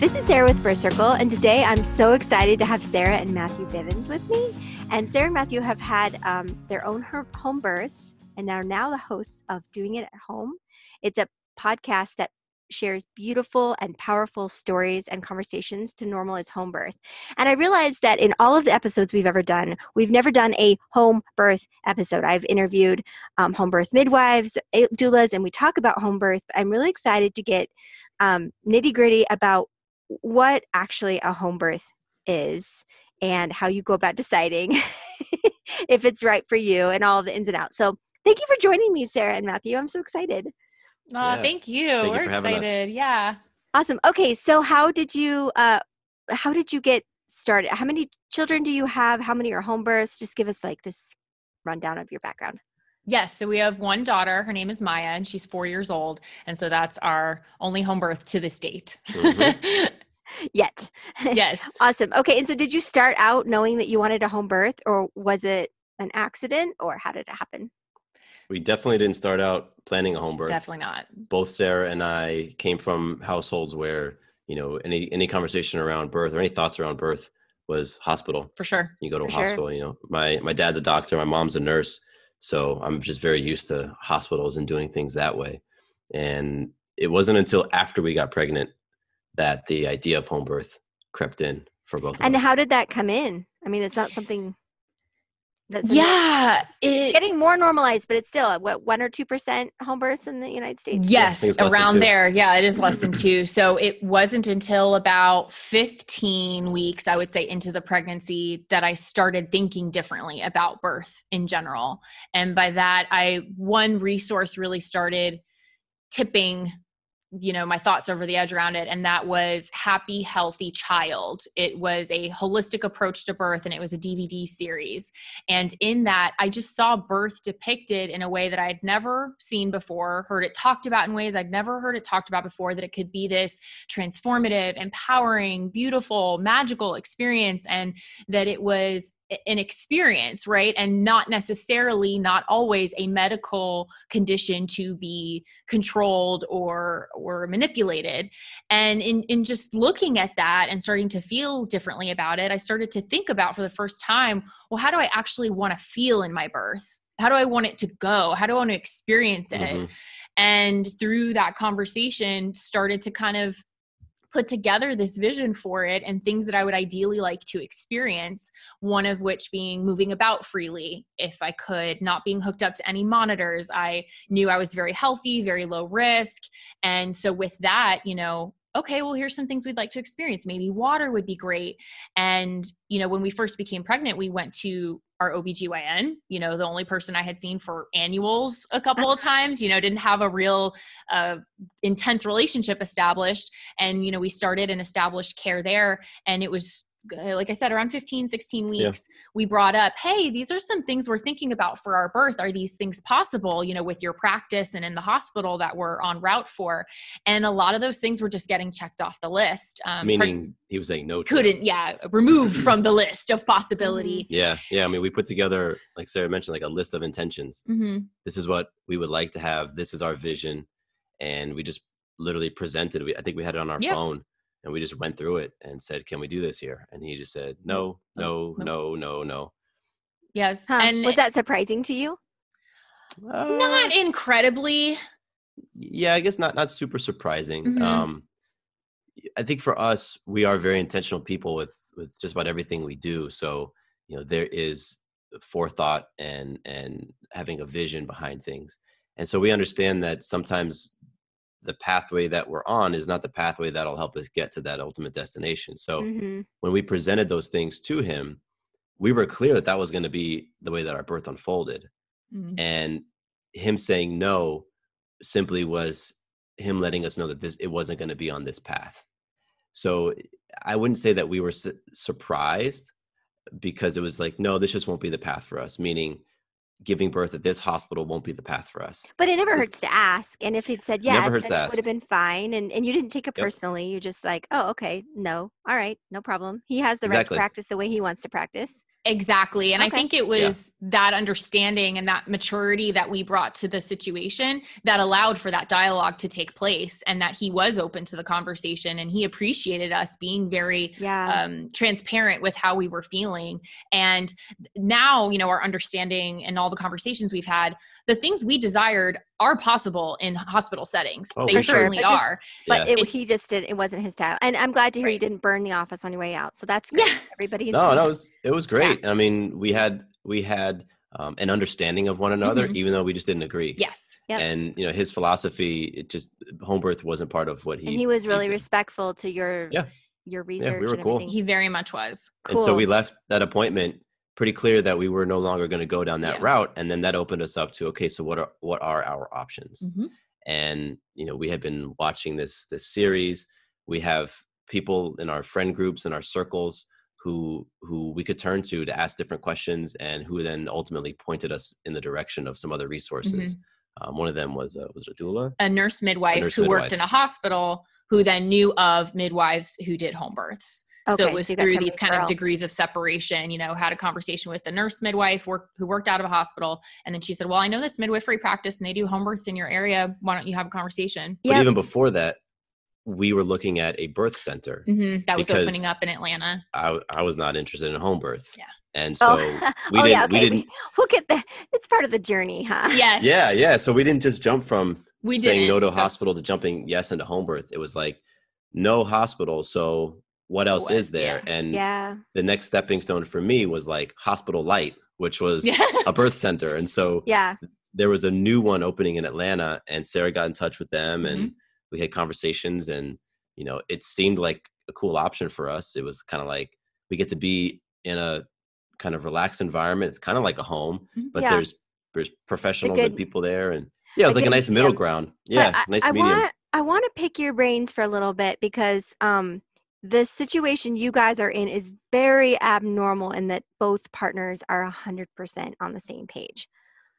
This is Sarah with Birth Circle, and today I'm so excited to have Sarah and Matthew Bivens with me. And Sarah and Matthew have had um, their own home births and are now the hosts of Doing It at Home. It's a podcast that shares beautiful and powerful stories and conversations to normalize home birth. And I realized that in all of the episodes we've ever done, we've never done a home birth episode. I've interviewed um, home birth midwives, doulas, and we talk about home birth. I'm really excited to get um, nitty gritty about what actually a home birth is and how you go about deciding if it's right for you and all the ins and outs. So, thank you for joining me, Sarah and Matthew. I'm so excited. Oh, yeah. thank you. Thank We're you excited. Yeah. Awesome. Okay, so how did you uh how did you get started? How many children do you have? How many are home births? Just give us like this rundown of your background. Yes. So we have one daughter. Her name is Maya, and she's four years old. And so that's our only home birth to this date. Mm-hmm. Yet. Yes. awesome. Okay. And so did you start out knowing that you wanted a home birth, or was it an accident, or how did it happen? We definitely didn't start out planning a home birth. Definitely not. Both Sarah and I came from households where, you know, any any conversation around birth or any thoughts around birth was hospital. For sure. You go to For a sure. hospital, you know. My my dad's a doctor, my mom's a nurse. So I'm just very used to hospitals and doing things that way. And it wasn't until after we got pregnant that the idea of home birth crept in for both of us. And us. how did that come in? I mean, it's not something that's Yeah. It, getting more normalized, but it's still uh, what one or two percent home births in the United States. Yes, think it's less than around there. Yeah, it is less than two. So it wasn't until about 15 weeks, I would say, into the pregnancy that I started thinking differently about birth in general. And by that, I, one resource really started tipping you know my thoughts over the edge around it and that was happy healthy child. It was a holistic approach to birth and it was a dvd series. And in that i just saw birth depicted in a way that i'd never seen before heard it talked about in ways i'd never heard it talked about before that it could be this transformative empowering beautiful magical experience and that it was an experience right? And not necessarily not always a medical condition to be controlled or or manipulated. And in in just looking at that and starting to feel differently about it i started to think about for the first time well how do i actually want to feel in my birth? How do i want it to go? How do i want to experience it? Mhm. and through that conversation started to kind of put together this vision for it and things that I would ideally like to experience. One of which being moving about freely, if I could, not being hooked up to any monitors. I knew I was very healthy, very low risk. And so, with that, you know, okay, well, here's some things we'd like to experience. Maybe water would be great. And, you know, when we first became pregnant, we went to our OBGYN, you know, the only person I had seen for annuals a couple of times, you know, didn't have a real uh, intense relationship established. And, you know, we started and established care there. And it was, like I said, around 15, 16 Yeah. weeks, we brought up, hey, these are some things we're thinking about for our birth. Are these things possible, you know, with your practice and in the hospital that we're on route for? And a lot of those things were just getting checked off the list. Um, part- Meaning he was saying no couldn't, yeah, removed from the list of possibility. Yeah, yeah. I mean, we put together, like Sarah mentioned, like a list of intentions. hmm This is what we would like to have. This is our vision, and we just literally presented. We, I think we had it on our Yeah. phone, and we just went through it and said, "Can we do this here?" And he just said, "No, no, no. no, no, no." Yes. Huh. And was that surprising to you? not Uh, incredibly. yeah i guess not not super surprising Mhm. um i think for us we are very intentional people with with just about everything we do so you know there is forethought and and having a vision behind things and so we understand that sometimes the pathway that we're on is not the pathway that'll help us get to that ultimate destination so Mhm. when we presented those things to him we were clear that that was going to be the way that our birth unfolded Mm. and him saying no simply was him letting us know that this it wasn't going to be on this path So I wouldn't say that we were su- surprised because it was like, no, this just won't be the path for us. Meaning, giving birth at this hospital won't be the path for us. But it never So- hurts to ask. And if he'd said yes, it would have been fine. And and you didn't take it Yep. personally. You're just like, oh, okay, no, all right, no problem. He has the right to practice the way he wants to practice. Exactly. And I think it was that understanding and that maturity that we brought to the situation that allowed for that dialogue to take place and that he was open to the conversation and he appreciated us being very Yeah. um, transparent with how we were feeling. And now, you know, our understanding and all the conversations we've had, the things we desired are possible in hospital settings. Oh, they for sure. certainly But just- are. but yeah. it, It- he just did it wasn't his style. And I'm glad to hear you didn't burn the office on your way out. So that's good. Yeah. Everybody's no, no, it was it was great. I mean, we had we had um, an understanding of one another, Mhm. even though we just didn't agree. Yes. Yes. And you know, his philosophy, it just home birth wasn't part of what he. and he was really believed in. respectful to your Yeah. your research Yeah, we were and cool. everything. He very much was. And so we left that appointment pretty clear that we were no longer going to go down that Yeah. route, and then that opened us up to okay, so what are what are our options? Mhm. and you know we had been watching this this series we have people in our friend groups and our circles who who we could turn to to ask different questions and who then ultimately pointed us in the direction of some other resources um, one of them was uh, was a doula a nurse midwife nurse who worked in a hospital who then knew of midwives who did home births. so it was so through these kind of degrees of separation, you know, had a conversation with the nurse midwife work, who worked out of a hospital. And then she said, Well, I know this midwifery practice and they do home births in your area. Why don't you have a conversation? but Yep. even before that we were looking at a birth center Mhm, That was opening up in Atlanta. I, I was not interested in home birth Yeah. and so oh, we oh didn't yeah, we okay. didn't we'll get the it's part of the journey, huh? Yes. yeah yeah so we didn't just jump from We saying no to That's- hospital to jumping yes into home birth. It was like no hospital. So what else What- is there? yeah. And Yeah. the next stepping stone for me was like hospital light, which was Yeah. a birth center. And so Yeah. there was a new one opening in Atlanta and Sarah got in touch with them Mm-hmm. and we had conversations and you know, it seemed like a cool option for us. It was kind of like we get to be in a kind of relaxed environment. It's kind of like a home, Mhm. but Yeah. there's there's professionals good- and people there and yeah, it was a like a nice medium. middle ground. Yeah, I, nice I medium. Want, I want to pick your brains for a little bit because um, the situation you guys are in is very abnormal in that both partners are 100% on the same page.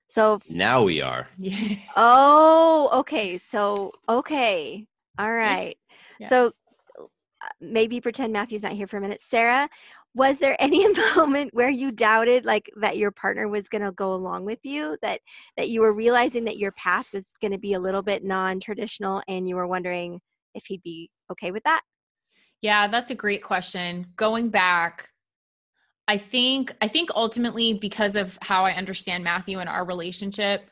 So, if- Now we are. Yeah. oh, okay. So, okay. All right. Yeah. So, uh, maybe pretend Matthew's not here for a minute. Sarah, was there any moment where you doubted like that your partner was going to go along with you that that you were realizing that your path was going to be a little bit non-traditional and you were wondering if he'd be okay with that Yeah, that's a great question. Going back, I think I think ultimately because of how I understand Matthew and our relationship,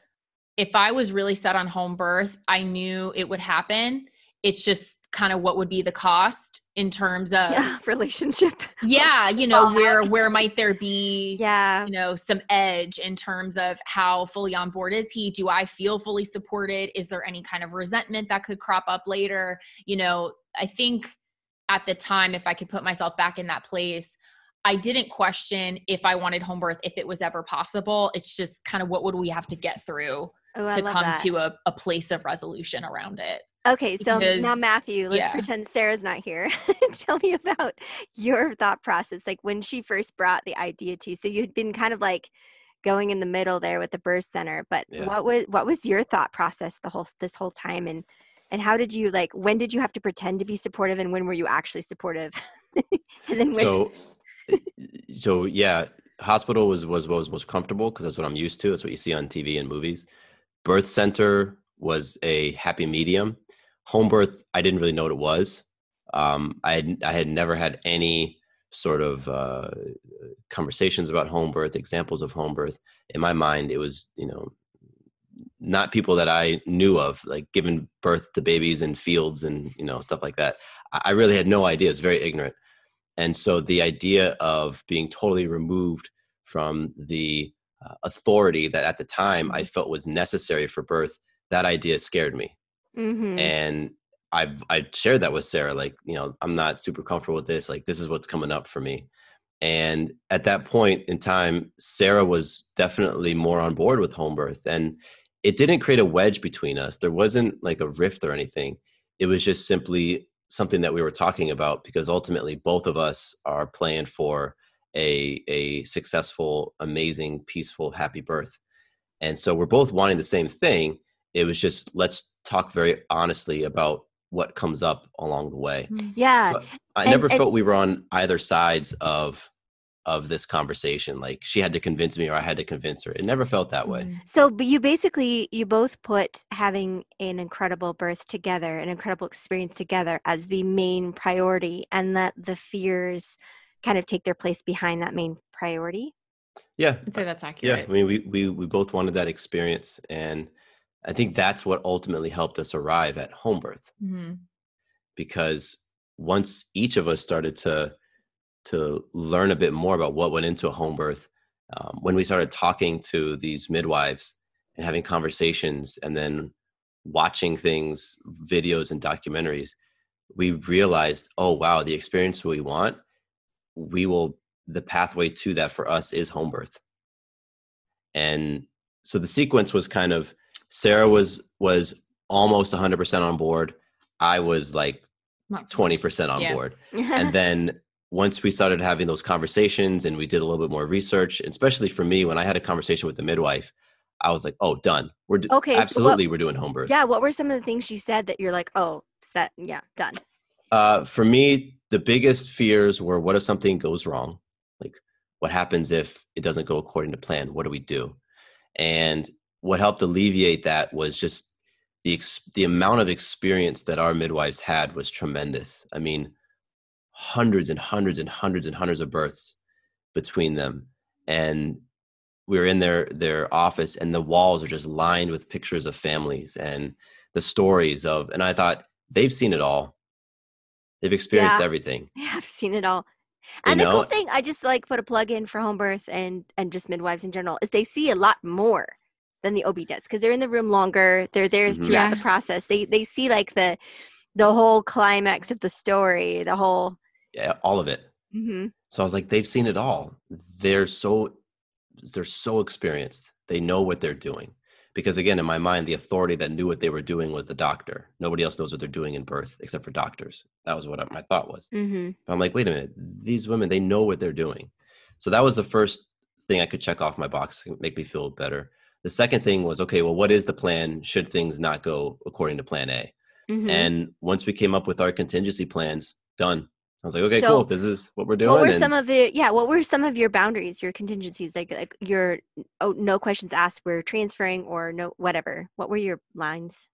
if I was really set on home birth, I knew it would happen. It's just kind of what would be the cost in terms of yeah relationship. Yeah, you know, where where might there be yeah. you know some edge in terms of how fully on board is he? Do i feel fully supported? Is there any kind of resentment that could crop up later? You know i think at the time if i could put myself back in that place i didn't question if i wanted home birth if it was ever possible. It's just kind of what would we have to get through oh, I to come that. to a, a place of resolution around it okay so now matthew let's yeah. pretend sarah's not here tell me about your thought process like when she first brought the idea to you so you'd been kind of like going in the middle there with the birth center but Yeah. what was what was your thought process the whole this whole time and and how did you like when did you have to pretend to be supportive and when were you actually supportive and then when So, so yeah, hospital was was what was most comfortable because that's what I'm used to. That's what you see on TV and movies. Birth center was a happy medium. Home birth, I didn't really know what it was. Um, I had I had never had any sort of uh, conversations about home birth, examples of home birth. In my mind, it was you know not people that I knew of, like giving birth to babies in fields and you know stuff like that. I really had no idea. It's very ignorant. And so the idea of being totally removed from the uh, authority that at the time I felt was necessary for birth, that idea scared me. Mhm. And I've I shared that with Sarah, like, you know, I'm not super comfortable with this. Like, this is what's coming up for me. And at that point in time, Sarah was definitely more on board with home birth. And it didn't create a wedge between us. There wasn't like a rift or anything. It was just simply something that we were talking about because ultimately both of us are playing for a a successful, amazing, peaceful, happy birth. And so we're both wanting the same thing. It was just let's talk very honestly about what comes up along the way. Mm. Yeah. So I And- never and- felt we were on either sides of of this conversation. Like she had to convince me or I had to convince her. It never felt that way. Mhm. So, but you basically you both put having an incredible birth together, an incredible experience together as the main priority, and that the fears kind of take their place behind that main priority. Yeah. I'd say that's accurate. Yeah. I mean we we we both wanted that experience and I think that's what ultimately helped us arrive at home birth Mhm. because once each of us started to to learn a bit more about what went into a home birth, um, when we started talking to these midwives and having conversations, and then watching things, videos and documentaries, we realized, oh wow, the experience we want, we will. The pathway to that for us is home birth, and so the sequence was kind of Sarah was was almost 100% on board. I was like Not 20% on Yeah. board. And then once we started having those conversations and we did a little bit more research, especially for me, when I had a conversation with the midwife, I was like, "Oh, done. We're do- Okay, so what- absolutely we're doing home birth." yeah. What were some of the things she said that you're like, oh, set, yeah, done. Uh, for me, the biggest fears were, "What if something goes wrong? Like, what happens if it doesn't go according to plan? What do we do?" And what helped alleviate that was just the ex- the amount of experience that our midwives had was tremendous. I mean, hundreds and hundreds and hundreds and hundreds of births between them, and we were in their their office, and the walls are just lined with pictures of families and the stories of. And I thought they've seen it all. They've experienced Yeah. everything. Yeah, I've seen it all. You And the cool thing, I just like put a plug in for home birth and and just midwives in general, is they see a lot more than the OB does because they're in the room longer. They're there Mhm. throughout the process. They they see like the the whole climax of the story, the whole. Yeah, all of it. hmm So I was like, they've seen it all. They're so they're so experienced. They know what they're doing. Because again, in my mind, the authority that knew what they were doing was the doctor. Nobody else knows what they're doing in birth except for doctors. That was what my thought was. hmm But I'm like, wait a minute, these women, they know what they're doing. So that was the first thing I could check off my box to make me feel better. The second thing was, okay, well, what is the plan should things not go according to plan A? hmm And once we came up with our contingency plans, done. I was like, okay, So, cool. This is what we're doing. What were and some of the yeah? What were some of your boundaries, your contingencies, like like your oh no questions asked, we're transferring or no whatever? What were your lines?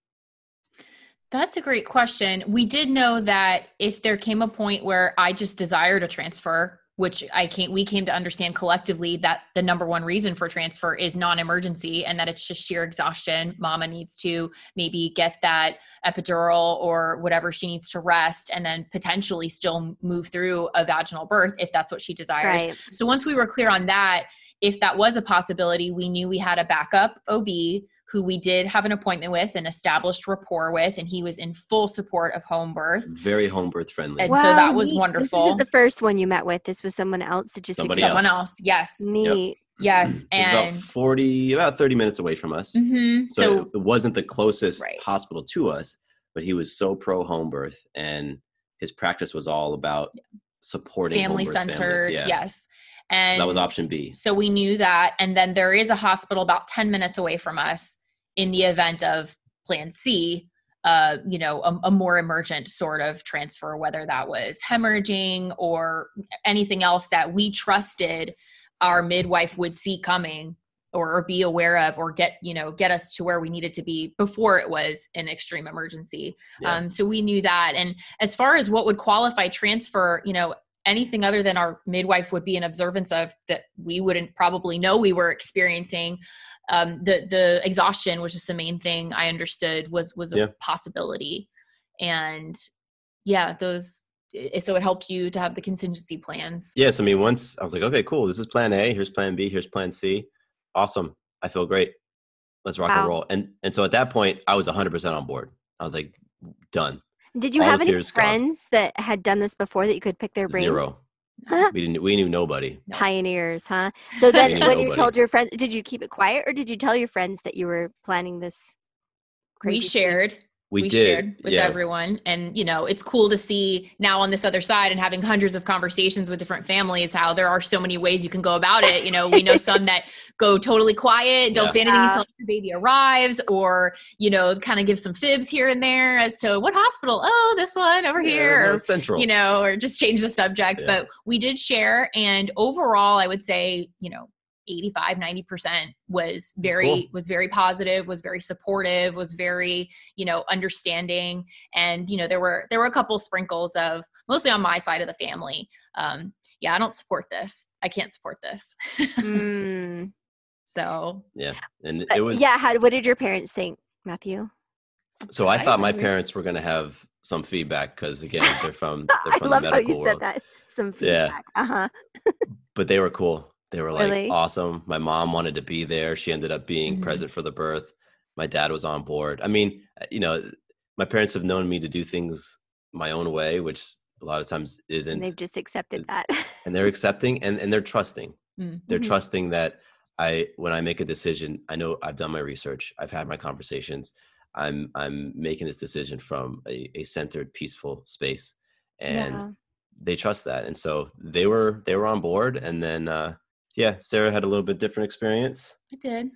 That's a great question. We did know that if there came a point where I just desired a transfer, which I can't, we came to understand collectively that the number one reason for transfer is non-emergency and that it's just sheer exhaustion. Mama needs to maybe get that epidural or whatever she needs to rest and then potentially still move through a vaginal birth if that's what she desires. Right. So once we were clear on that, if that was a possibility, we knew we had a backup OB who we did have an appointment with and established rapport with, and he was in full support of home birth. very home birth friendly. And so that was neat. This wonderful. isn't the first one you met with. This was someone else that just Somebody accepted- Someone else, yes, Neat. yes, It's about 40, about 30 minutes away from us. mhm. So, so it wasn't the closest Right. hospital to us, but he was so pro home birth and his practice was all about supporting home family birth families. centered, Yeah. yes. So And that was option B. So we knew that. And then there is a hospital about 10 minutes away from us in the event of plan C, uh, you know, a, a more emergent sort of transfer, whether that was hemorrhaging or anything else that we trusted our midwife would see coming or, or be aware of or get, you know, get us to where we needed to be before it was an extreme emergency. Yeah. Um, so we knew that. And as far as what would qualify transfer, you know, anything other than our midwife would be in observance of that we wouldn't probably know we were experiencing um, the the exhaustion which is the main thing i understood was was a Yeah. possibility and yeah those so it helped you to have the contingency plans Yes, I mean, once I was like, okay, cool. This is plan A. Here's plan B. Here's plan C. Awesome. I feel great. Let's rock Wow. and roll. And and so at that point, I was 100% on board. I was like, done. Did you All have any fears gone. friends that had done this before that you could pick their brains? Zero. Huh? We didn't. We knew nobody. Pioneers, huh? So then, knew when you told your friends, did you keep it quiet or did you tell your friends that you were planning this? we shared. thing? Shared We, we did. shared with yeah. everyone and you know it's cool to see now on this other side and having hundreds of conversations with different families how there are so many ways you can go about it you know we know some that go totally quiet don't Yeah. say anything Yeah. until your baby arrives or you know kind of give some fibs here and there as to what hospital oh this one over Yeah, here no, or central. you know, or just change the subject. Yeah. But we did share, and overall, I would say, you know, 85 90% was very cool. was very positive was very supportive was very you know understanding and you know there were there were a couple sprinkles of mostly on my side of the family um yeah i don't support this i can't support this Mm. so yeah, and Uh, it was. yeah. How, what did your parents think, Matthew? So I thought my parents were going to have some feedback because again, they're from they're I from love the how you world. said that. Some Yeah. feedback. Uh huh. but they were cool. They were like Really? awesome. My mom wanted to be there. She ended up being Mhm. present for the birth. My dad was on board. I mean, uh, you know, my parents have known me to do things my own way, which a lot of times isn't. And they've just accepted that. and they're accepting and, and they're trusting. Mm. They're trusting that I when I make a decision, I know I've done my research, I've had my conversations. I'm I'm making this decision from a, a centered, peaceful space. And Yeah. they trust that and so they were they were on board and then uh yeah sarah had a little bit different experience i did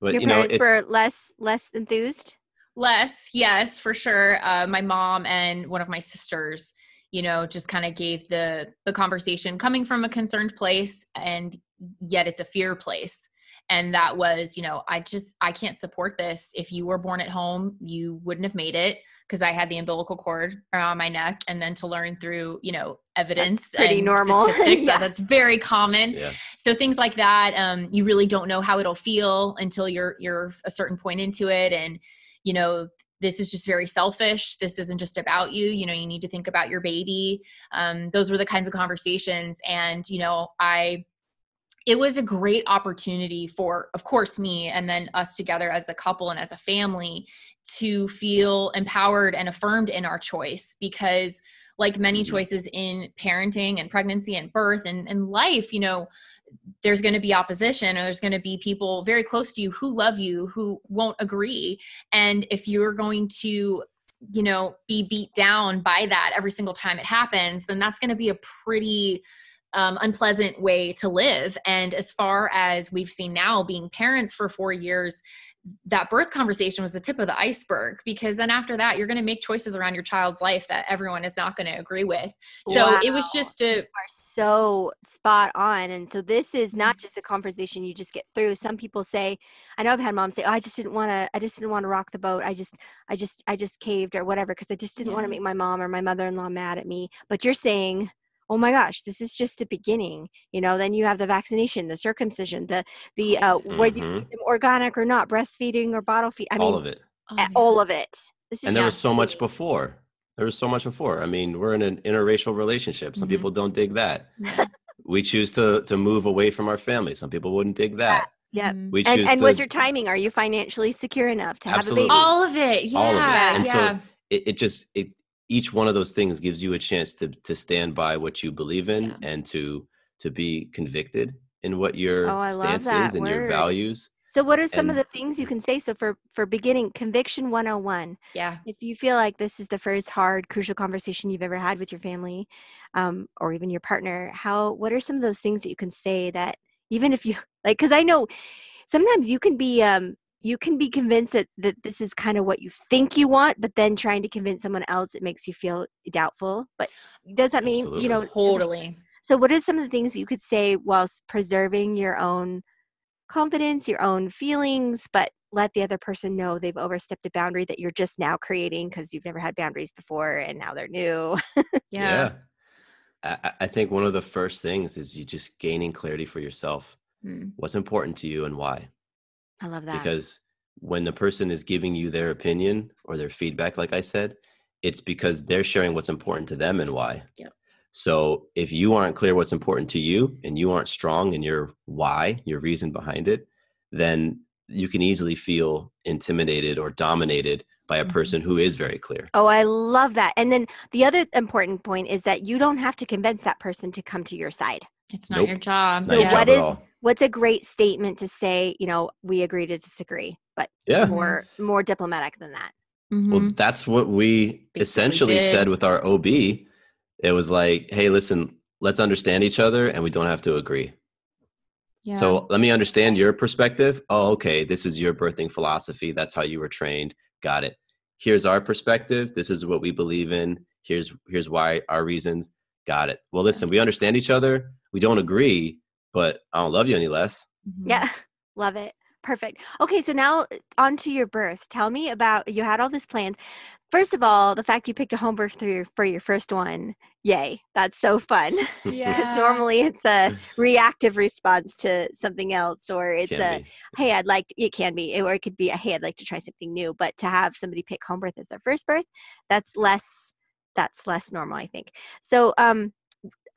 but Your you know parents it's were less less enthused. Less, yes, for sure. Uh, my mom and one of my sisters, you know, just kind of gave the the conversation coming from a concerned place, and yet it's a fear place. And that was, you know, I just I can't support this. If you were born at home, you wouldn't have made it because I had the umbilical cord around my neck, and then to learn through, you know, evidence pretty and normal. statistics Yeah. that that's very common. Yeah. So things like that um, you really don't know how it'll feel until you're you're a certain point into it. And you know this is just very selfish. This isn't just about you. You know you need to think about your baby. Um, those were the kinds of conversations. And you know i it was a great opportunity for of course me and then us together as a couple and as a family to feel empowered and affirmed in our choice because like many Mhm. choices in parenting and pregnancy and birth and, and life you know there's going to be opposition or there's going to be people very close to you who love you who won't agree and if you're going to you know be beat down by that every single time it happens then that's going to be a pretty um, unpleasant way to live and as far as we've seen now being parents for four years that birth conversation was the tip of the iceberg because then after that you're going to make choices around your child's life that everyone is not going to agree with so it was just a are so spot on. And so this is not Mm-hmm. just a conversation you just get through. Some people say, I know I've had moms say, "Oh, I just didn't want to. I just didn't want to rock the boat. I just, I just, I just caved or whatever because I just didn't want to make my mom or my mother-in-law mad at me." But you're saying. Oh my gosh, this is just the beginning. You know, then you have the vaccination, the circumcision, the the uh whether you Mhm. them organic or not, breastfeeding or bottle feed. I all mean, of it oh, all of it. This is and there was so much before there was so much before i mean we're in an interracial relationship some Mhm. people don't dig that we choose to to move away from our family some people wouldn't dig that Yep. Mhm. we And, and to was your timing? Are you financially secure enough to have a baby? all of it yeah All of it. And so yeah. it, it just it each one of those things gives you a chance to to stand by what you believe in Yeah. and to to be convicted in what your Oh, stance that is and your values So what are some of the things you can say? So for for beginning conviction 101, yeah if you feel like this is the first hard crucial conversation you've ever had with your family um, or even your partner, how what are some of those things that you can say that even if you like cuz I know sometimes you can be um you can be convinced that, that this is kind of what you think you want, but then trying to convince someone else it makes you feel doubtful. But does that mean you know totally so what are some of the things you could say whilst preserving your own confidence, your own feelings, but let the other person know they've overstepped a boundary that you're just now creating because you've never had boundaries before and now they're new. yeah, I, I- I think one of the first things is you just gaining clarity for yourself Mm. what's important to you and why I love that. because when the person is giving you their opinion or their feedback like i said it's because they're sharing what's important to them and why Yep. so if you aren't clear what's important to you and you aren't strong in your why your reason behind it then you can easily feel intimidated or dominated by a Mhm. person who is very clear oh, I love that. And then the other important point is that you don't have to convince that person to come to your side. It's not Nope. your job Not So your yeah. job what at is all. what's a great statement to say, you know, we agree to disagree, but yeah more more diplomatic than that. Mhm. Well, that's what we essentially did. said with our OB. It was like, hey, listen, let's understand each other and we don't have to agree. yeah. So let me understand your perspective. Oh, okay. This is your birthing philosophy. That's how you were trained. Got it. Here's our perspective. This is what we believe in. Here's here's why our reasons. Got it. Well, listen, we understand each other. We don't agree, but I don't love you any less. Mhm. Yeah, love it. Perfect. Okay, so now uh, on to your birth. Tell me about you had all this plans. First of all, the fact you picked a home birth for your, for your first one, yay! That's so fun. Because Yeah. normally it's a reactive response to something else, or it's Can a be. hey, I'd like it can be, or it could be a hey, I'd like to try something new. But to have somebody pick home birth as their first birth, that's less that's less normal, I think. So um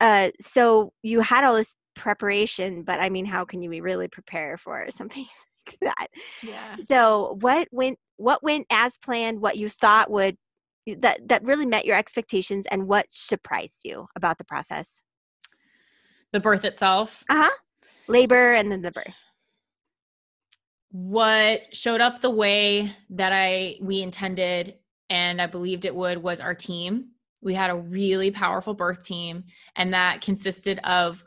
uh so you had all this preparation, but I mean, how can you be really prepare for something like that? Yeah. So what went what went as planned, what you thought would that that really met your expectations and what surprised you about the process? The birth itself. Uh-huh. Labor and then the birth. what showed up the way that I we intended and I believed it would was our team. We had a really powerful birth team and that consisted of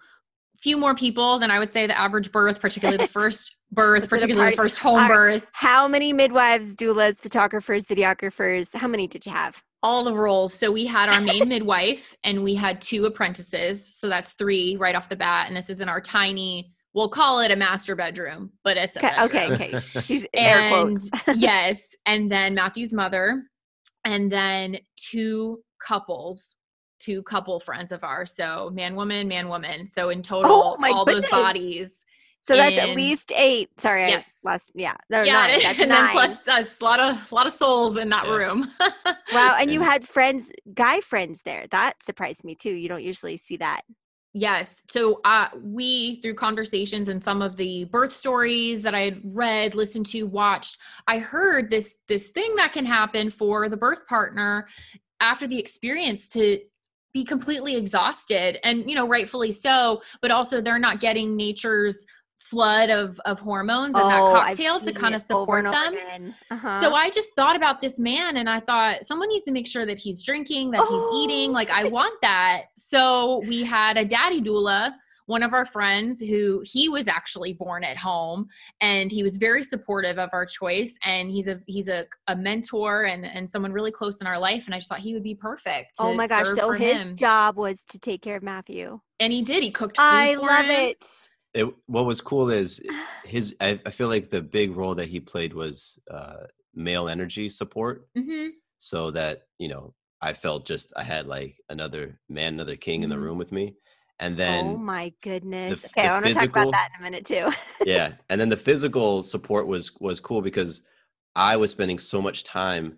few more people than I would say the average birth, particularly the first birth, Was it a particularly the first home right. birth, How many midwives, doulas, photographers, videographers? How many did you have? all the roles. So we had our main midwife and we had two apprentices. So that's three right off the bat. And this is in our tiny, we'll call it a master bedroom, but it's Okay, bedroom. okay, okay. She's air and quotes. yes, and then Matthew's mother, and then two couples, two couple friends of ours. So man, woman, man, woman. So in oh total, Oh, my all those bodies. So that's at least eight. Sorry, I Yes. lost. Yeah, no, yeah, nine. That's and nine. then plus uh, a lot of lot of souls in that Yeah. room. wow, and you had friends, guy friends there. That surprised me too. You don't usually see that. Yes. So uh, we, through conversations and some of the birth stories that I had read, listened to, watched, I heard this this thing that can happen for the birth partner after the experience to be completely exhausted and you know rightfully so but also they're not getting nature's flood of of hormones and that Oh, I've cocktail to kind of support them. Uh-huh. so I just thought about this man and I thought someone needs to make sure that he's drinking, that he's eating. Oh. Like I want that. So we had a daddy doula, one of our friends who he was actually born at home and he was very supportive of our choice and he's a he's a, a mentor and and someone really close in our life and I just thought he would be perfect. oh my gosh! So his him. job was to take care of Matthew. and he did. He cooked food I love him. it. It, what was cool is his. I, I feel like the big role that he played was uh, male energy support, Mhm. so that you know I felt just I had like another man, another king in the Mhm. room with me, and then oh my goodness. f- okay, the I want to talk about that in a minute too. yeah, and then the physical support was was cool because I was spending so much time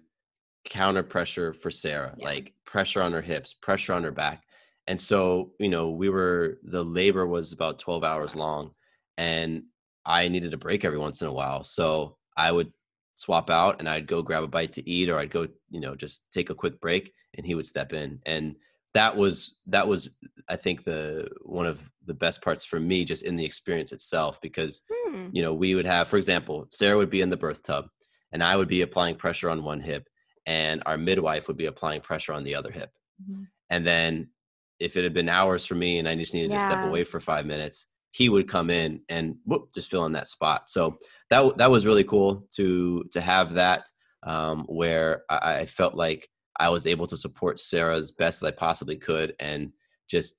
counter pressure for Sarah, Yeah. like pressure on her hips, pressure on her back. And so, you know, we were the labor was about 12 hours long and I needed a break every once in a while. So I would swap out and I'd go grab a bite to eat or I'd go, you know, just take a quick break and he would step in. And that was that was I think the one of the best parts for me just in the experience itself because Hmm. you know, we would have, for example, Sarah would be in the birth tub and I would be applying pressure on one hip and our midwife would be applying pressure on the other hip. Mhm. And then if it had been hours for me and I just needed to step away for five minutes, he would come in and whoop, just fill in that spot. So that that was really cool to to have that um, where I, I felt like I was able to support Sarah as best as I possibly could and just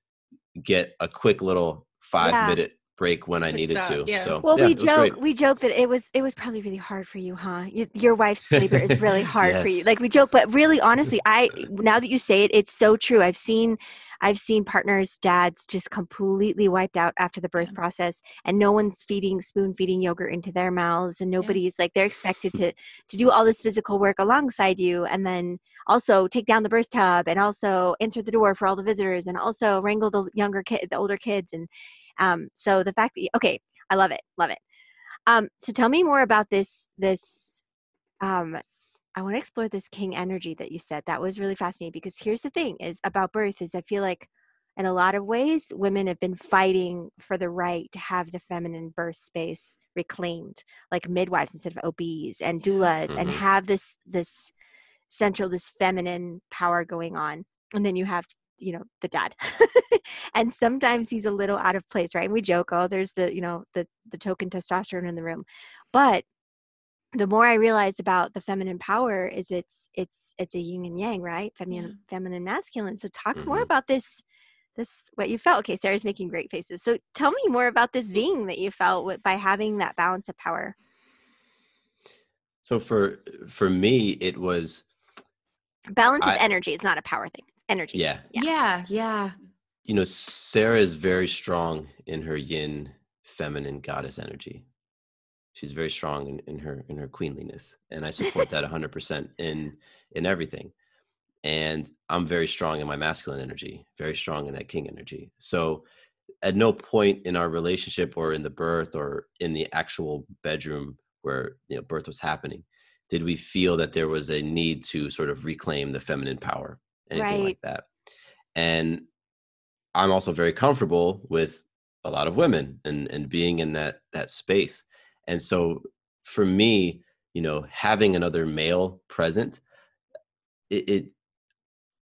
get a quick little five Yeah. minute break when I needed stop, to. yeah. So Well, yeah, we it great. joke. We joke that it was it was probably really hard for you, huh? Y your wife's labor is really hard for you. Like we joke, but really, honestly, I now that you say it, it's so true. I've seen, I've seen partners, dads, just completely wiped out after the birth Yeah. process, and no one's feeding spoon feeding yogurt into their mouths, and nobody's like they're expected to to do all this physical work alongside you, and then also take down the birth tub, and also answer the door for all the visitors, and also wrangle the younger kid, the older kids, and um, so the fact that you, okay, I love it, love it. Um, so tell me more about this. This, um, I want to explore this king energy that you said. That was really fascinating because here's the thing: is about birth. Is I feel like, in a lot of ways, women have been fighting for the right to have the feminine birth space reclaimed, like midwives instead of OBs and doulas, and Mhm. have this this central this feminine power going on and then you have you know the dad. And sometimes he's a little out of place right? And we joke oh there's the you know the the token testosterone in the room. But the more i realized about the feminine power is it's it's it's a yin and yang right? Feminine yeah. feminine masculine. So talk mm-hmm. more about this this what you felt. Okay sarah's making great faces. So tell me more about this zing that you felt with, by having that balance of power. So for for me it was balance I, of energy it's not a power thing energy. Yeah. Yeah. Yeah, yeah. you know sarah is very strong in her yin feminine goddess energy. She's very strong in, in her in her queenliness and i support that 100% in in everything. And i'm very strong in my masculine energy very strong in that king energy. So at no point in our relationship or in the birth or in the actual bedroom where you know birth was happening did we feel that there was a need to sort of reclaim the feminine power anything right. like that and i'm also very comfortable with a lot of women and and being in that that space and so for me, you know, having another male present, it, it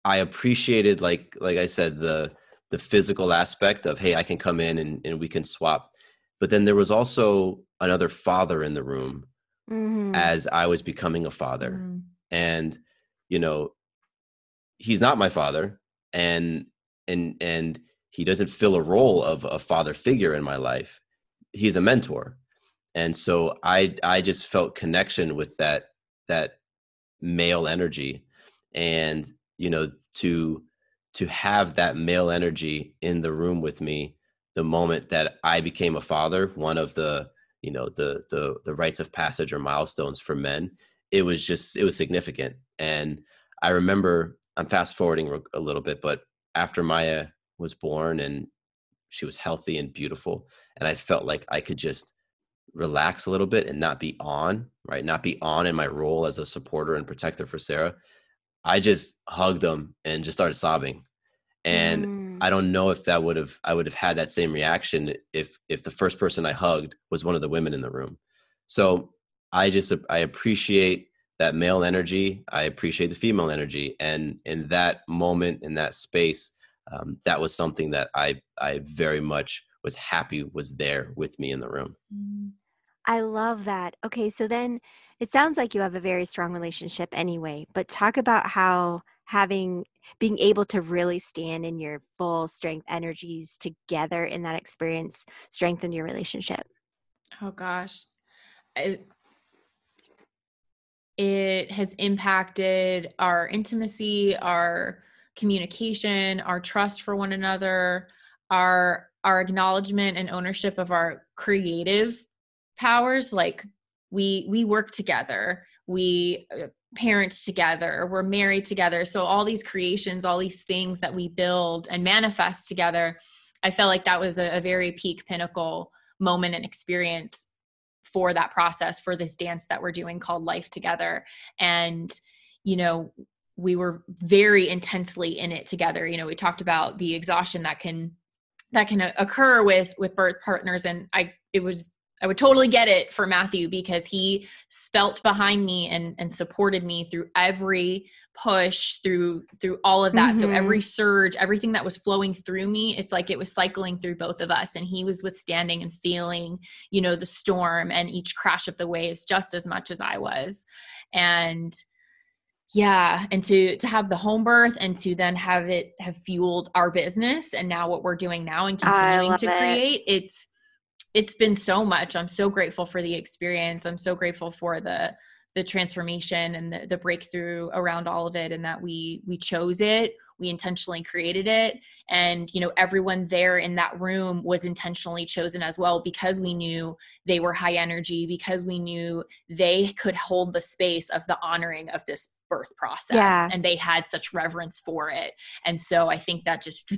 I appreciated like like I said the the physical aspect of hey I can come in and, and we can swap, but then there was also another father in the room mm-hmm. as I was becoming a father, mm-hmm. and you know he's not my father and and and he doesn't fill a role of a father figure in my life. He's a mentor. And so i i just felt connection with that that male energy. And you know to to have that male energy in the room with me the moment that i became a father one of the you know the the the rites of passage or milestones for men it was just it was significant. And i remember i'm fast forwarding a little bit but after maya was born and she was healthy and beautiful and i felt like i could just relax a little bit and not be on, right? Not be on in my role as a supporter and protector for Sarah, I just hugged them and just started sobbing. And mm. I don't know if that would have I would have had that same reaction if if the first person I hugged was one of the women in the room. So I just I appreciate that male energy. I appreciate the female energy, and in that moment, in that space, um, that was something that I I very much was happy was there with me in the room. Mm. I love that. Okay, so then it sounds like you have a very strong relationship anyway, but talk about how having being able to really stand in your full strength energies together in that experience strengthened your relationship. Oh gosh. It, it has impacted our intimacy, our communication, our trust for one another, our our acknowledgement and ownership of our creative powers. Like we we work together. We uh, parent together. We're married together. So all these creations all these things that we build and manifest together i felt like that was a, a very peak pinnacle moment and experience for that process for this dance that we're doing called life together. And you know we were very intensely in it together. You know we talked about the exhaustion that can that can occur with with birth partners. And i it was i would totally get it for matthew because he felt behind me and and supported me through every push through through all of that. Mm-hmm. so every surge everything that was flowing through me it's like it was cycling through both of us. And he was withstanding and feeling you know the storm and each crash of the waves just as much as i was. And yeah and to to have the home birth and to then have it have fueled our business and now what we're doing now and continuing to create it's it's been so much. I'm so grateful for the experience. I'm so grateful for the the transformation and the, the breakthrough around all of it and that we we chose it we intentionally created it. And you know everyone there in that room was intentionally chosen as well because we knew they were high energy because we knew they could hold the space of the honoring of this birth process. Yeah. and they had such reverence for it. And so i think that just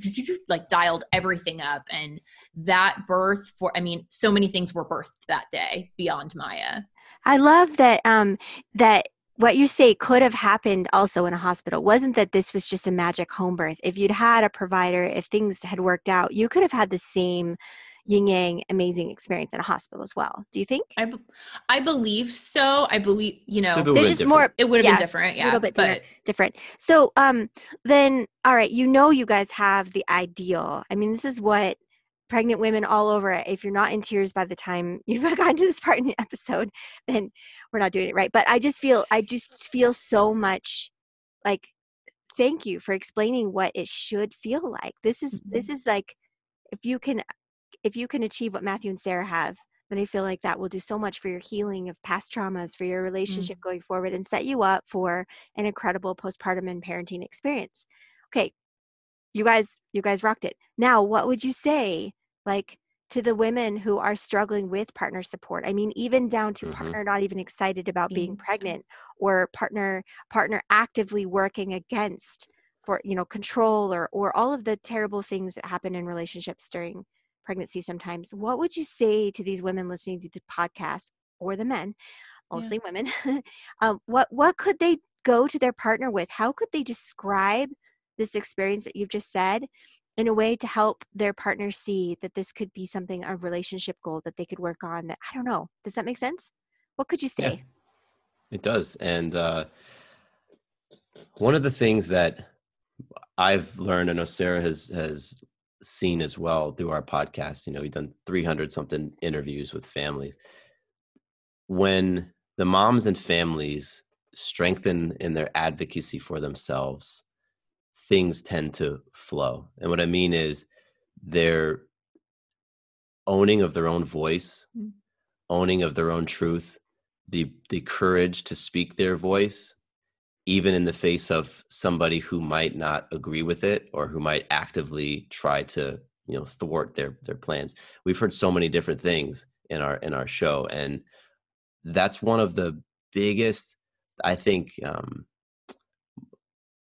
like dialed everything up. And that birth for i mean so many things were birthed that day beyond maya. I love that um that what you say could have happened also in a hospital wasn't that this was just a magic home birth. If you'd had a provider, if things had worked out, you could have had the same yin yang amazing experience in a hospital as well. Do you think? I, b- I believe so. I believe, you know, It would've been just different. more it would have yeah, been different. Yeah. A little bit but different. different. So um then all right, you know you guys have the ideal. I mean, this is what pregnant women all over it. If you're not in tears by the time you've gotten to this part in the episode, then we're not doing it right. But I just feel I just feel so much like thank you for explaining what it should feel like. This is this mm-hmm. is like if you can if you can achieve what Matthew and Sarah have, then I feel like that will do so much for your healing of past traumas, for your relationship mm-hmm. going forward, and set you up for an incredible postpartum and parenting experience. Okay, you guys, you guys rocked it. Now, what would you say, like, to the women who are struggling with partner support? I mean, even down to Mhm. partner not even excited about being Being pregnant, or partner partner actively working against for you know control or or all of the terrible things that happen in relationships during pregnancy sometimes what would you say to these women listening to the podcast or the men mostly women um, what what could they go to their partner with how could they describe this experience that you've just said in a way to help their partner see that this could be something a relationship goal that they could work on that i don't know does that make sense what could you Yeah. say It does. And uh, one of the things that I've learned, I know Sarah has has seen as well through our podcast. You know, we've done 300 something interviews with families. When the moms and families strengthen in their advocacy for themselves, things tend to flow. And what I mean is their owning of their own voice, Mm. owning of their own truth, the the courage to speak their voice even in the face of somebody who might not agree with it or who might actively try to you know thwart their their plans we've heard so many different things in our in our show and that's one of the biggest i think um,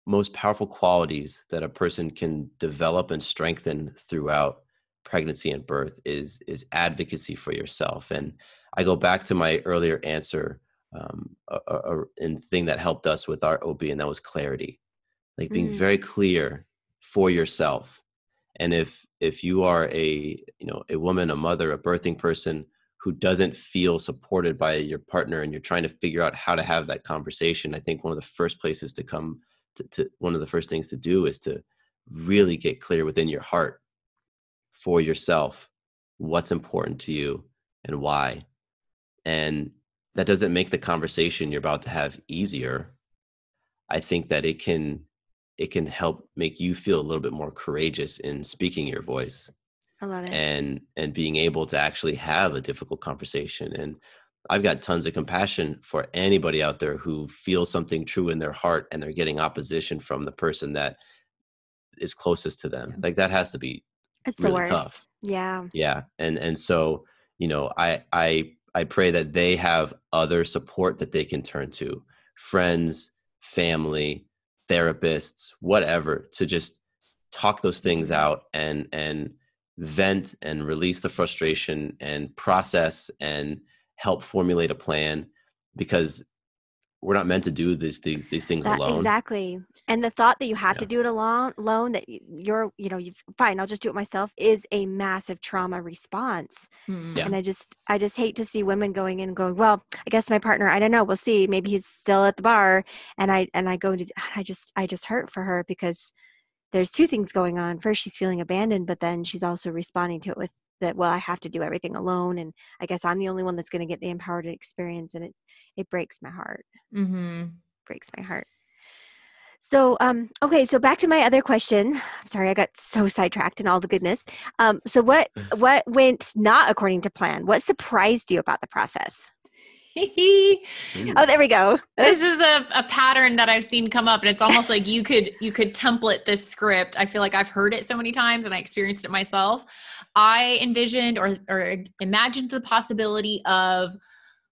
most powerful qualities that a person can develop and strengthen throughout pregnancy and birth is is advocacy for yourself. And i go back to my earlier answer um a, a, a- and thing that helped us with our ob and that was clarity. Like being Mm. very clear for yourself. And if if you are a you know a woman a mother a birthing person who doesn't feel supported by your partner and you're trying to figure out how to have that conversation i think one of the first places to come to, to one of the first things to do is to really get clear within your heart for yourself what's important to you and why. And that doesn't make the conversation you're about to have easier. I think that it can it can help make you feel a little bit more courageous in speaking your voice i love it. and and being able to actually have a difficult conversation. And i've got tons of compassion for anybody out there who feels something true in their heart and they're getting opposition from the person that is closest to them. Like that has to be it's the really worst. tough. Yeah. Yeah. And and so you know i i i pray that they have other support that they can turn to. Friends family therapists whatever to just talk those things mm-hmm. out and and vent and release the frustration and process and help formulate a plan because we're not meant to do these these these things That- alone Exactly. And the thought that you have to do it alone, alone that you're, you know, you fine, I'll just do it myself is a massive trauma response. Mm. Yeah. And I just, I just hate to see women going in and going, well, I guess my partner, I don't know, we'll see. Maybe he's still at the bar. And I, and I go to, I just, I just hurt for her because there's two things going on. First, she's feeling abandoned, but then she's also responding to it with that, well, I have to do everything alone. And I guess I'm the only one that's going to get the empowered experience. And it, it breaks my heart Mm-hmm. breaks my heart. So, um, okay, so back to my other question. I'm sorry, I got so sidetracked in all the goodness. Um, so what what went not according to plan? What surprised you about the process? Oh, Ooh. Oh, there we go. this is a, a pattern that I've seen come up, and it's almost like you could you could template this script. I feel like I've heard it so many times, and I experienced it myself. I envisioned or or imagined the possibility of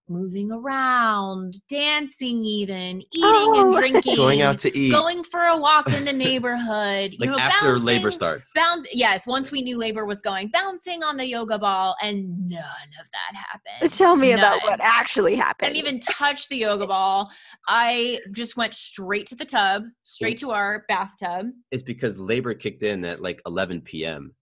moving around, dancing, even eating and Oh. drinking, going out to eat going for a walk in the neighborhood. like you know, after labor starts Bounce, yes, once we knew labor was going, bouncing on the yoga ball, and none of that happened. Tell me about what actually happened. I didn't even touch the yoga ball. I just went straight to the tub, straight to our bathtub. it's because labor kicked in at like 11 p.m.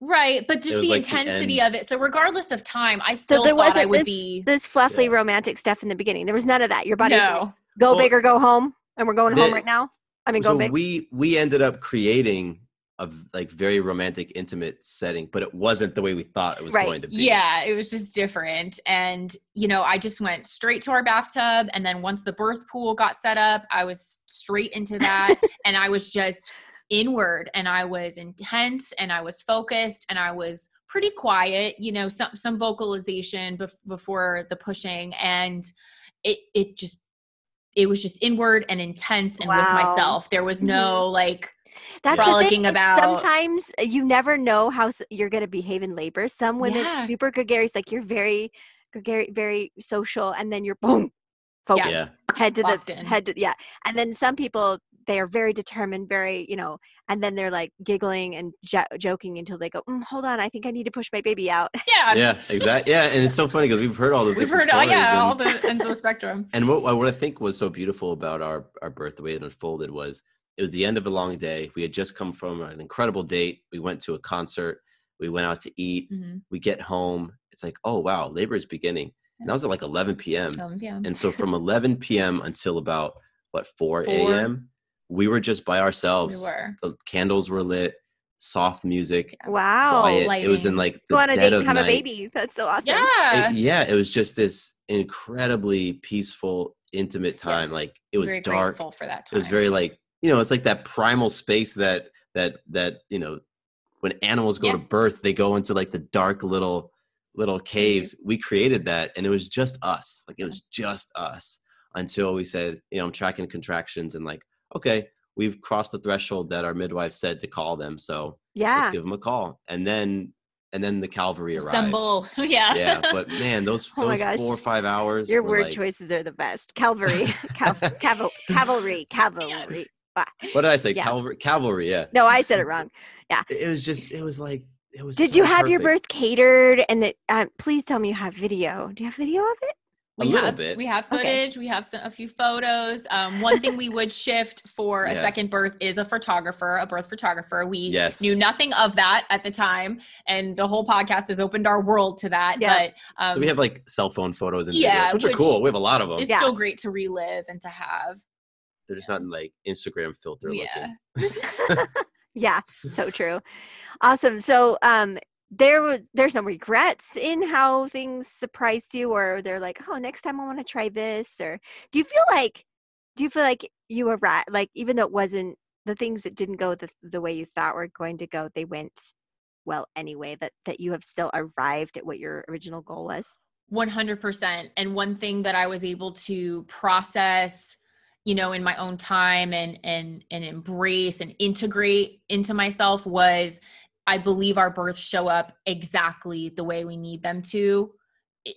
Right, but just the like intensity end. of it. So regardless of time, I still So there thought I wasn't would this be this fluffy Yeah. romantic stuff in the beginning. There was none of that. Your body's like, no. go Well, big or go home, and we're going home right now. I mean, so go big. we we ended up creating a like very romantic intimate setting but it wasn't the way we thought it was Right. going to be Yeah, it was just different. And, you know, I just went straight to our bathtub. And then once the birth pool got set up, I was straight into that. and I was just inward and I was intense and I was focused and I was pretty quiet, you know, some, some vocalization bef- before the pushing. And it, it just, it was just inward and intense and with myself. There was no like, That's the frolicking thing. about- Sometimes uh, you never know how you're going to behave in labor. Some women Yeah. super gregarious, like you're very gregarious, very social, and then you're boom, focused, yeah head to Locked the in. head. To, yeah, and then some people they are very determined, very you know, and then they're like giggling and jo- joking until they go, mm, "Hold on, I think I need to push my baby out." yeah, yeah exactly yeah and it's so funny because we've heard all those we've different heard, uh, stories yeah, and- all the ends of the spectrum. And what what I think was so beautiful about our our birth, the way it unfolded, was it was the end of a long day. We had just come from an incredible date. We went to a concert. We went out to eat. Mhm. We get home. It's like, oh wow, labor is beginning. And that was at like 11 p.m. 11 p.m. And so from 11 p.m. until about what 4 Four. a.m. we were just by ourselves. we were. The candles were lit, soft music, Wow. It was in like the go on a date and have a baby. That's so awesome. Yeah. It- yeah, it was just this incredibly peaceful, intimate time. Yes. Like it was very dark. for that time. It was very like you know, it's like that primal space that that that you know, when animals go Yeah. to birth, they go into like the dark little little mm-hmm. caves. We created that, and it was just us. Like it was just us until we said, you know, I'm tracking contractions, and like, okay, we've crossed the threshold that our midwife said to call them. So Yeah. let's give them a call, and then and then the cavalry arrived. Assemble. yeah. Yeah, but man, those Oh those four or five hours. Your word like- choices are the best. Cavalry, Cav- caval- cavalry, cavalry. Ah. What did I say? Yeah. Cavalry. Cavalry. Yeah. No, I said it wrong. Yeah. it was just. It was like. It was. Did so you have your birth catered? And that, um, please tell me you have video. Do you have video of it? A We little have bit. we have Okay. footage. We have some, a few photos. Um, one thing we would shift for a second birth is a photographer, a birth photographer. We Yes. knew nothing of that at the time, and the whole podcast has opened our world to that. Yeah. But um, so we have like cell phone photos and yeah, videos, which, are cool. We have a lot of them. it's Yeah. still great to relive and to have. They're just not in like Instagram filter Yeah. looking. yeah, so true. Awesome. So, um, there was there's no regrets in how things surprised you, or they're like, oh, next time I want to try this, or do you feel like do you feel like you arrived like even though it wasn't the things that didn't go the the way you thought were going to go, they went well anyway. That that you have still arrived at what your original goal was. 100% and one thing that i was able to process you know in my own time and and and embrace and integrate into myself was i believe our births show up exactly the way we need them to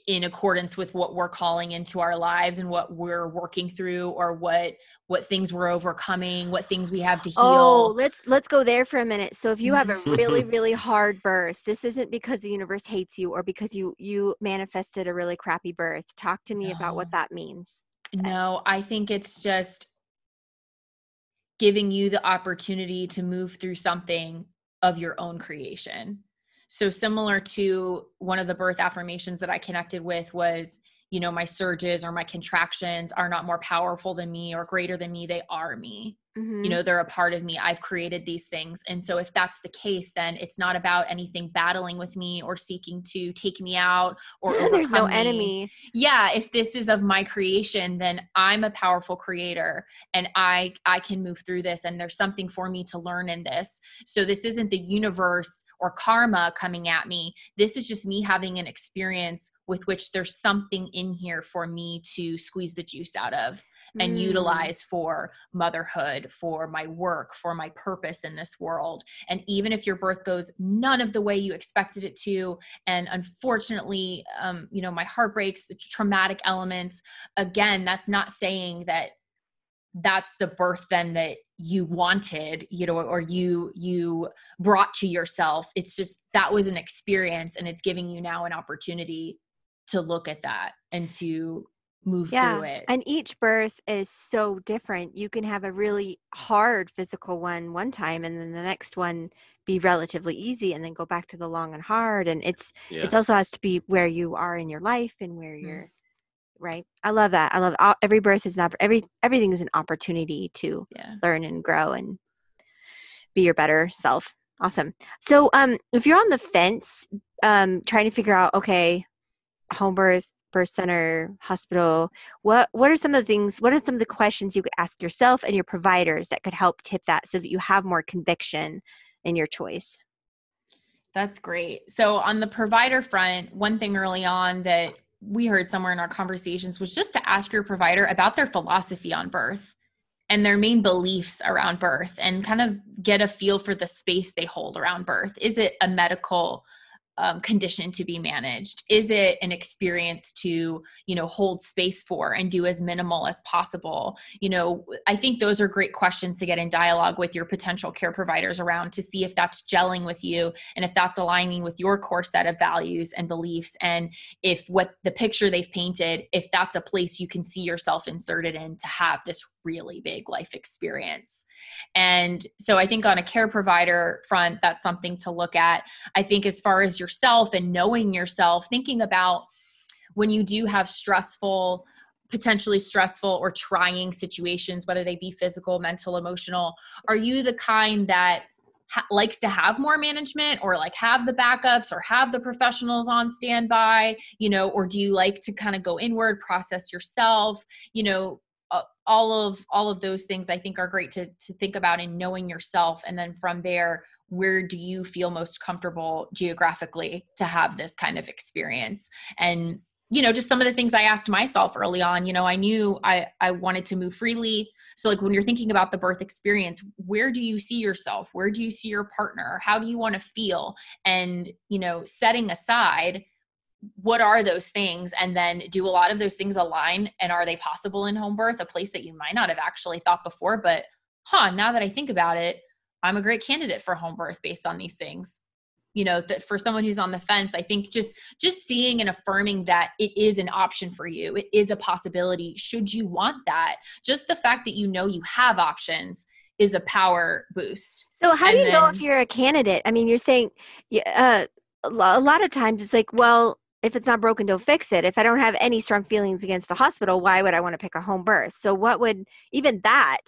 in accordance with what we're calling into our lives and what we're working through or what what things we're overcoming what things we have to heal Oh, let's let's go there for a minute. So if you have a really really hard birth, this isn't because the universe hates you or because you you manifested a really crappy birth. Talk to me about what that means. Uh, no, I think it's just giving you the opportunity to move through something of your own creation. So similar to one of the birth affirmations that I connected with was, you know, my surges or my contractions are not more powerful than me or greater than me, they are me Mhm. you know they're a part of me i've created these things and so if that's the case then it's not about anything battling with me or seeking to take me out or there's no me. enemy. yeah if this is of my creation then i'm a powerful creator and i i can move through this and there's something for me to learn in this so this isn't the universe or karma coming at me this is just me having an experience with which there's something in here for me to squeeze the juice out of and Mm. utilize for motherhood, for my work, for my purpose in this world. And even if your birth goes none of the way you expected it to, and unfortunately, um, you know, my heart breaks, the traumatic elements, again, that's not saying that that's the birth then that you wanted you know or you you brought to yourself it's just that was an experience and it's giving you now an opportunity to look at that and to move through it And each birth is so different. You can have a really hard physical one one time and then the next one be relatively easy and then go back to the long and hard and it's Yeah. it's also has to be where you are in your life and where Mm. you're right i love that i love all, every birth is not every everything is an opportunity to Yeah. learn and grow and be your better self awesome so um if you're on the fence um trying to figure out okay home birth birth center hospital what what are some of the things what are some of the questions you could ask yourself and your providers that could help tip that so that you have more conviction in your choice That's great. So, on the provider front, one thing early on that we heard somewhere in our conversations was just to ask your provider about their philosophy on birth and their main beliefs around birth and kind of get a feel for the space they hold around birth. Is it a medical um, condition to be managed? Is it an experience to, you know, hold space for and do as minimal as possible? You know, I think those are great questions to get in dialogue with your potential care providers around to see if that's gelling with you and if that's aligning with your core set of values and beliefs and if what the picture they've painted if that's a place you can see yourself inserted in to have this really big life experience. And so i think on a care provider front that's something to look at. I think as far as yourself and knowing yourself thinking about when you do have stressful potentially stressful or trying situations whether they be physical mental emotional are you the kind that ha- likes to have more management or like have the backups or have the professionals on standby you know or do you like to kind of go inward process yourself? You know all of all of those things i think are great to to think about in knowing yourself and then from there where do you feel most comfortable geographically to have this kind of experience? And you know just some of the things i asked myself early on you know i knew i i wanted to move freely. So like when you're thinking about the birth experience where do you see yourself? Where do you see your partner? How do you want to feel? And you know setting aside what are those things? And then do a lot of those things align? And are they possible in home birth? A place that you might not have actually thought before but huh now that i think about it i'm a great candidate for home birth based on these things. You know that for someone who's on the fence i think just just seeing and affirming that it is an option for you it is a possibility. Should you want that? Just the fact that you know you have options is a power boost. So how do And you know if you're a candidate? I mean, you're saying uh, a lot of times it's like, well, if it's not broken, don't fix it. If I don't have any strong feelings against the hospital, why would I want to pick a home birth? So what would even that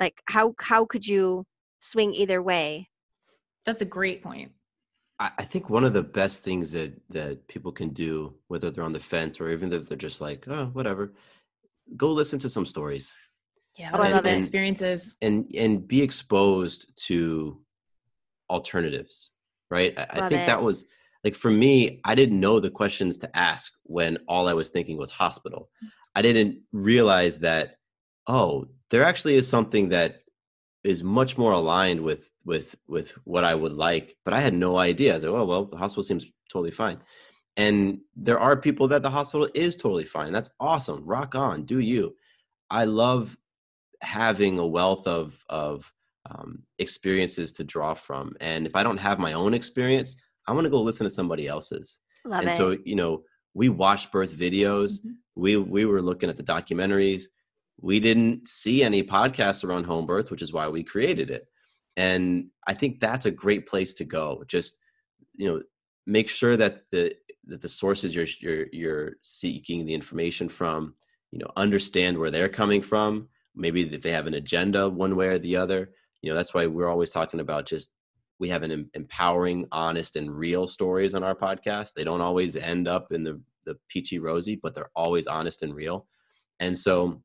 like how how could you swing either way? that's a great point I I think one of the best things that that people can do, whether they're on the fence or even if they're just like, oh, whatever, go listen to some stories yeah Oh, I what love those experiences and and be exposed to alternatives. Right. I, I think it. that was like for me. I didn't know the questions to ask when all I was thinking was hospital. I didn't realize that oh, there actually is something that is much more aligned with with with what I would like. But I had no idea. I was like, oh well, the hospital seems totally fine. And there are people that the hospital is totally fine. That's awesome. Rock on, do you. I love having a wealth of of um, experiences to draw from. And if I don't have my own experience, I want to go listen to somebody else's. Love and it. so, you know, we watched birth videos. Mhm. We we were looking at the documentaries. We didn't see any podcasts around home birth, which is why we created it. And I think that's a great place to go. Just you know, make sure that the that the sources you're you're you're seeking the information from, you know, understand where they're coming from. Maybe if they have an agenda one way or the other. You know, that's why we're always talking about just we have an em- empowering, honest, and real stories on our podcast. They don't always end up in the the peachy rosy, but they're always honest and real. And so,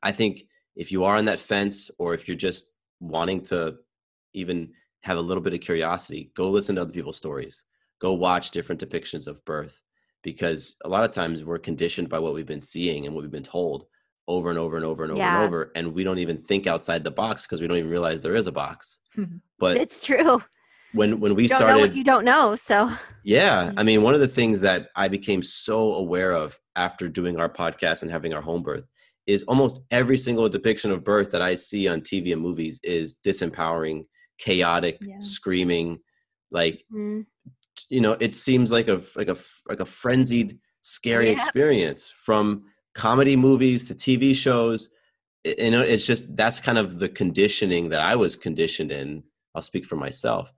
I think if you are on that fence, or if you're just wanting to even have a little bit of curiosity, go listen to other people's stories. Go watch different depictions of birth, because a lot of times we're conditioned by what we've been seeing and what we've been told over and over and over and over Yeah. and over, and we don't even think outside the box because we don't even realize there is a box. But it's true. when when we You started you don't know. So yeah, I mean, one of the things that I became so aware of after doing our podcast and having our home birth is almost every single depiction of birth that I see on TV and movies is disempowering, chaotic, Yeah. screaming, like mm, you know, it seems like a like a like a frenzied, scary Yeah. experience from comedy movies to TV shows. I- You know, it's just that's kind of the conditioning that I was conditioned in. I'll speak for myself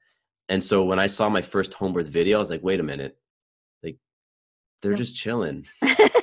and so when I saw my first home birth video, I was like, wait a minute, like they're just chilling.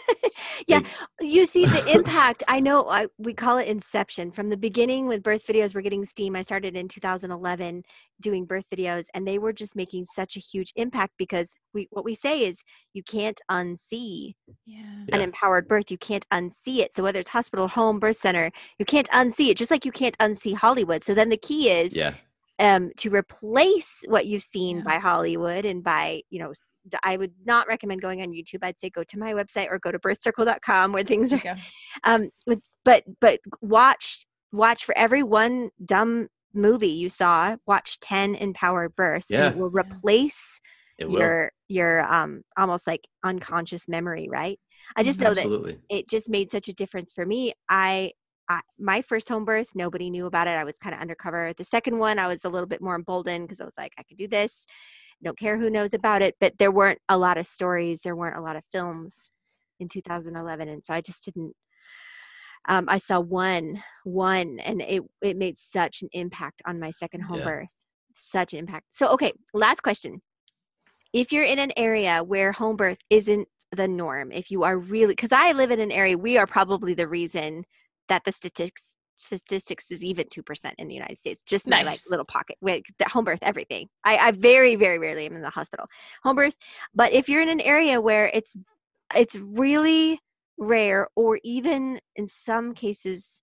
yeah, Like- you see the impact. I know I, we call it inception. From the beginning, with birth videos were getting steam. I started in 2011 doing birth videos, and they were just making such a huge impact because we what we say is you can't unsee Yeah. an Yeah. empowered birth. You can't unsee it. So whether it's hospital, home, birth center, you can't unsee it. Just like you can't unsee Hollywood. So then the key is Yeah, um, to replace what you've seen Yeah. by Hollywood and by, you know, s- the- I would not recommend going on YouTube. I'd say go to my website or go to birthcircle.com where things are, Okay. um, but, but watch, watch for every one dumb movie you saw, watch 10 empowered births. and Yeah. it will replace it will. your, your, um, almost like unconscious memory, right? I just Mhm. know that it just made such a difference for me. I, I my first home birth, nobody knew about it. I was kind of undercover. The second one, I was a little bit more emboldened because I was like, I can do this. Don't care who knows about it. But there weren't a lot of stories. There weren't a lot of films in 2011, and so I just didn't. Um, I saw one, one, and it it made such an impact on my second home Yeah. birth. Such an impact. So, okay, last question. If you're in an area where home birth isn't the norm, if you are really, because I live in an area, we are probably the reason that the statistics statistics is even 2% in the United States, just my like little pocket with the home birth, everything. I, I very, very rarely am in the hospital. Home birth. But if you're in an area where it's it's really rare or even in some cases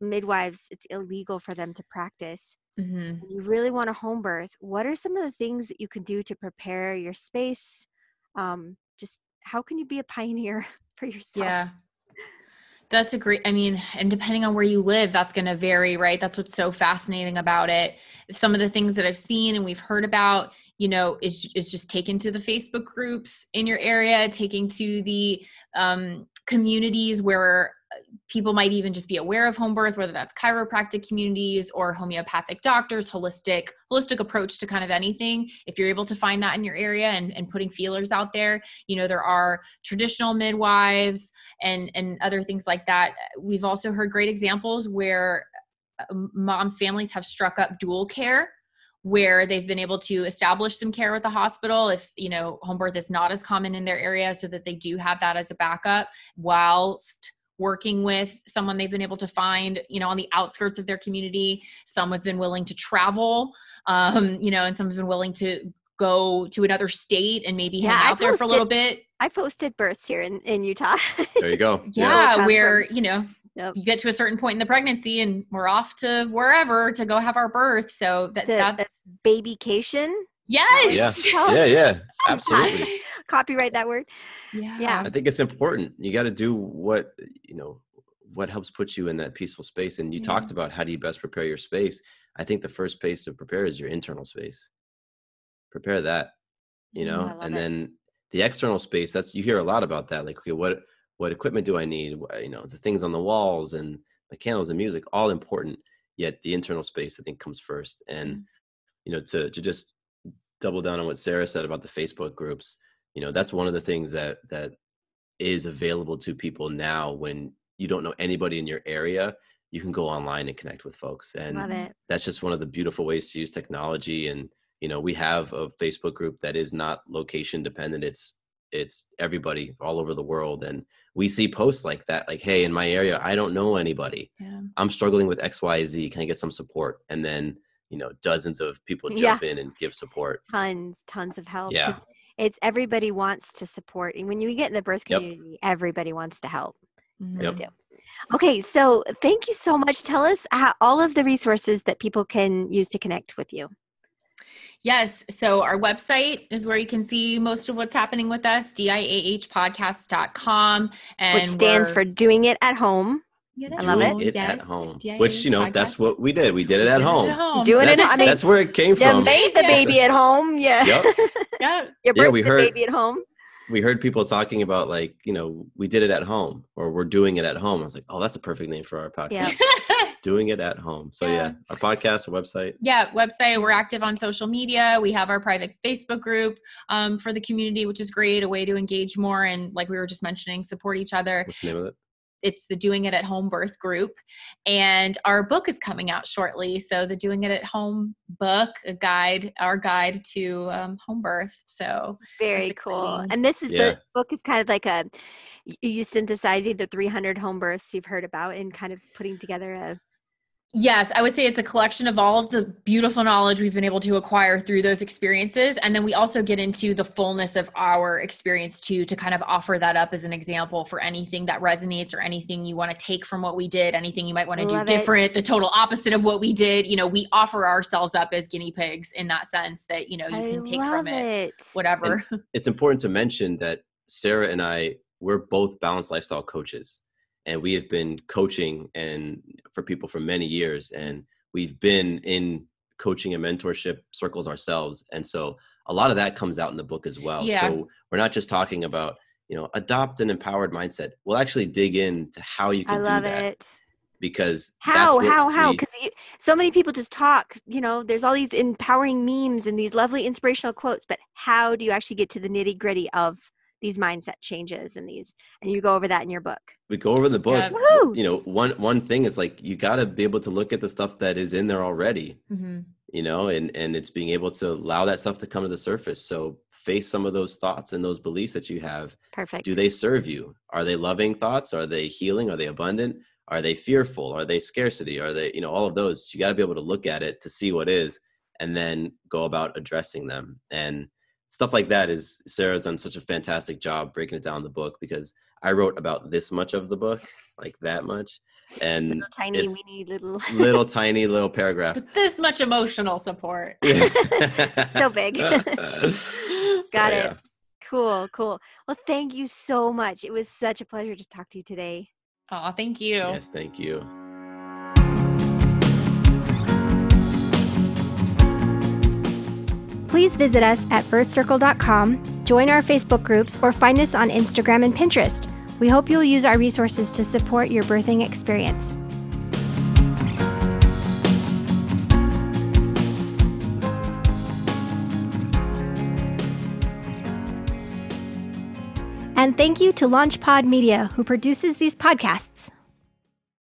midwives it's illegal for them to practice Mhm. you really want a home birth what are some of the things that you can do to prepare your space um, just how can you be a pioneer for yourself Yeah. That's a great, I mean, and depending on where you live, that's going to vary, right? That's what's so fascinating about it. Some of the things that I've seen and we've heard about, you know, is, is just taken to the Facebook groups in your area, taking to the um, communities where people might even just be aware of home birth, whether that's chiropractic communities or homeopathic doctors, holistic, holistic approach to kind of anything. If you're able to find that in your area and, and putting feelers out there, you know, there are traditional midwives, and and other things like that we've also heard great examples where uh, moms families have struck up dual care where they've been able to establish some care with the hospital if you know home birth is not as common in their area so that they do have that as a backup whilst working with someone they've been able to find you know on the outskirts of their community. Some have been willing to travel um you know and some have been willing to go to another state and maybe Yeah, hang I out there for a little bit. I posted births here in, in utah. There you go. yeah, come where you know Yep. you get to a certain point in the pregnancy and we're off to wherever to go have our birth. So that It's a- that's babycation yes Yeah, yeah, absolutely. copyright that word yeah Yeah. I think it's important. You got to do what you know what helps put you in that peaceful space. And you Yeah. talked about how do you best prepare your space. I think the first space to prepare is your internal space. Prepare that, you know, I love and it. then the external space. That's you hear a lot about that. Like, okay, what what equipment do I need? You know, the things on the walls and the candles and music, all important. Yet the internal space, I think, comes first. And Mm. you know, to to just double down on what Sarah said about the Facebook groups, you know, that's one of the things that that is available to people now when you don't know anybody in your area you can go online and connect with folks and that's just one of the beautiful ways to use technology and you know we have a facebook group that is not location dependent it's it's everybody all over the world and we see posts like that like hey in my area i don't know anybody. Yeah. I'm struggling with xyz can i get some support? And then you know dozens of people Yeah. jump in and give support tons tons of help Yeah. it's everybody wants to support and when you get in the birth Yep. community everybody wants to help Mhm. Yep. do. Okay, so thank you so much. Tell us how, all of the resources that people can use to connect with you. Yes. So our website is where you can see most of what's happening with us, diahpodcast.com. And which stands for doing it at home. Yeah, I love Doing it. it at Yes, home DIAH which you know that's what we did we did it We at did home Doing it that's, at- I mean, that's where it came You from made the Yeah. baby at home. Yeah. Yep. yeah. Yeah, we the heard- baby at home. we heard people talking about like you know we did it at home or we're doing it at home i was like oh that's a perfect name for our podcast Yeah. doing it at home so Yeah. yeah, our podcast our website yeah website we're active on social media we have our private facebook group um, for the community which is great a way to engage more and like we were just mentioning support each other what's the name of it it's the Doing It at Home Birth Group. And our book is coming out shortly. So the Doing It at Home book, a guide, our guide to um, home birth. So very cool. And this is yeah. the book is kind of like a you synthesizing the 300 home births you've heard about and kind of putting together a Yes, I would say it's a collection of all of the beautiful knowledge we've been able to acquire through those experiences. And then we also get into the fullness of our experience too, to kind of offer that up as an example for anything that resonates or anything you want to take from what we did, anything you might want to do different, it. the total opposite of what we did. You know, we offer ourselves up as guinea pigs in that sense that, you know, you can take from it, it. whatever. And it's important to mention that Sarah and I, we're both balanced lifestyle coaches and we have been coaching and for people for many years and we've been in coaching and mentorship circles ourselves and so a lot of that comes out in the book as well yeah. so we're not just talking about you know adopt an empowered mindset we'll actually dig into how you can I do that it. because how how how because so many people just talk you know there's all these empowering memes and these lovely inspirational quotes but how do you actually get to the nitty gritty of these mindset changes and these and you go over that in your book. We go over the book. Yeah. you know one one thing is like you got to be able to look at the stuff that is in there already mm-hmm. you know and and it's being able to allow that stuff to come to the surface. So face some of those thoughts and those beliefs that you have. Perfect. Do they serve you? Are they loving thoughts? Are they healing? Are they abundant? Are they fearful? Are they scarcity? Are they you know all of those. You got to be able to look at it to see what is and then go about addressing them. And stuff like that is Sarah's done such a fantastic job breaking it down in the book because I wrote about this much of the book, like that much, and little tiny, weeny little, little tiny little paragraph. But this much emotional support. so big. Got so, it. Yeah. Cool, cool. Well, thank you so much. It was such a pleasure to talk to you today. Oh, thank you. Yes, thank you. Please visit us at birthcircle.com, join our Facebook groups, or find us on Instagram and Pinterest. We hope you'll use our resources to support your birthing experience. And thank you to LaunchPod Media, who produces these podcasts.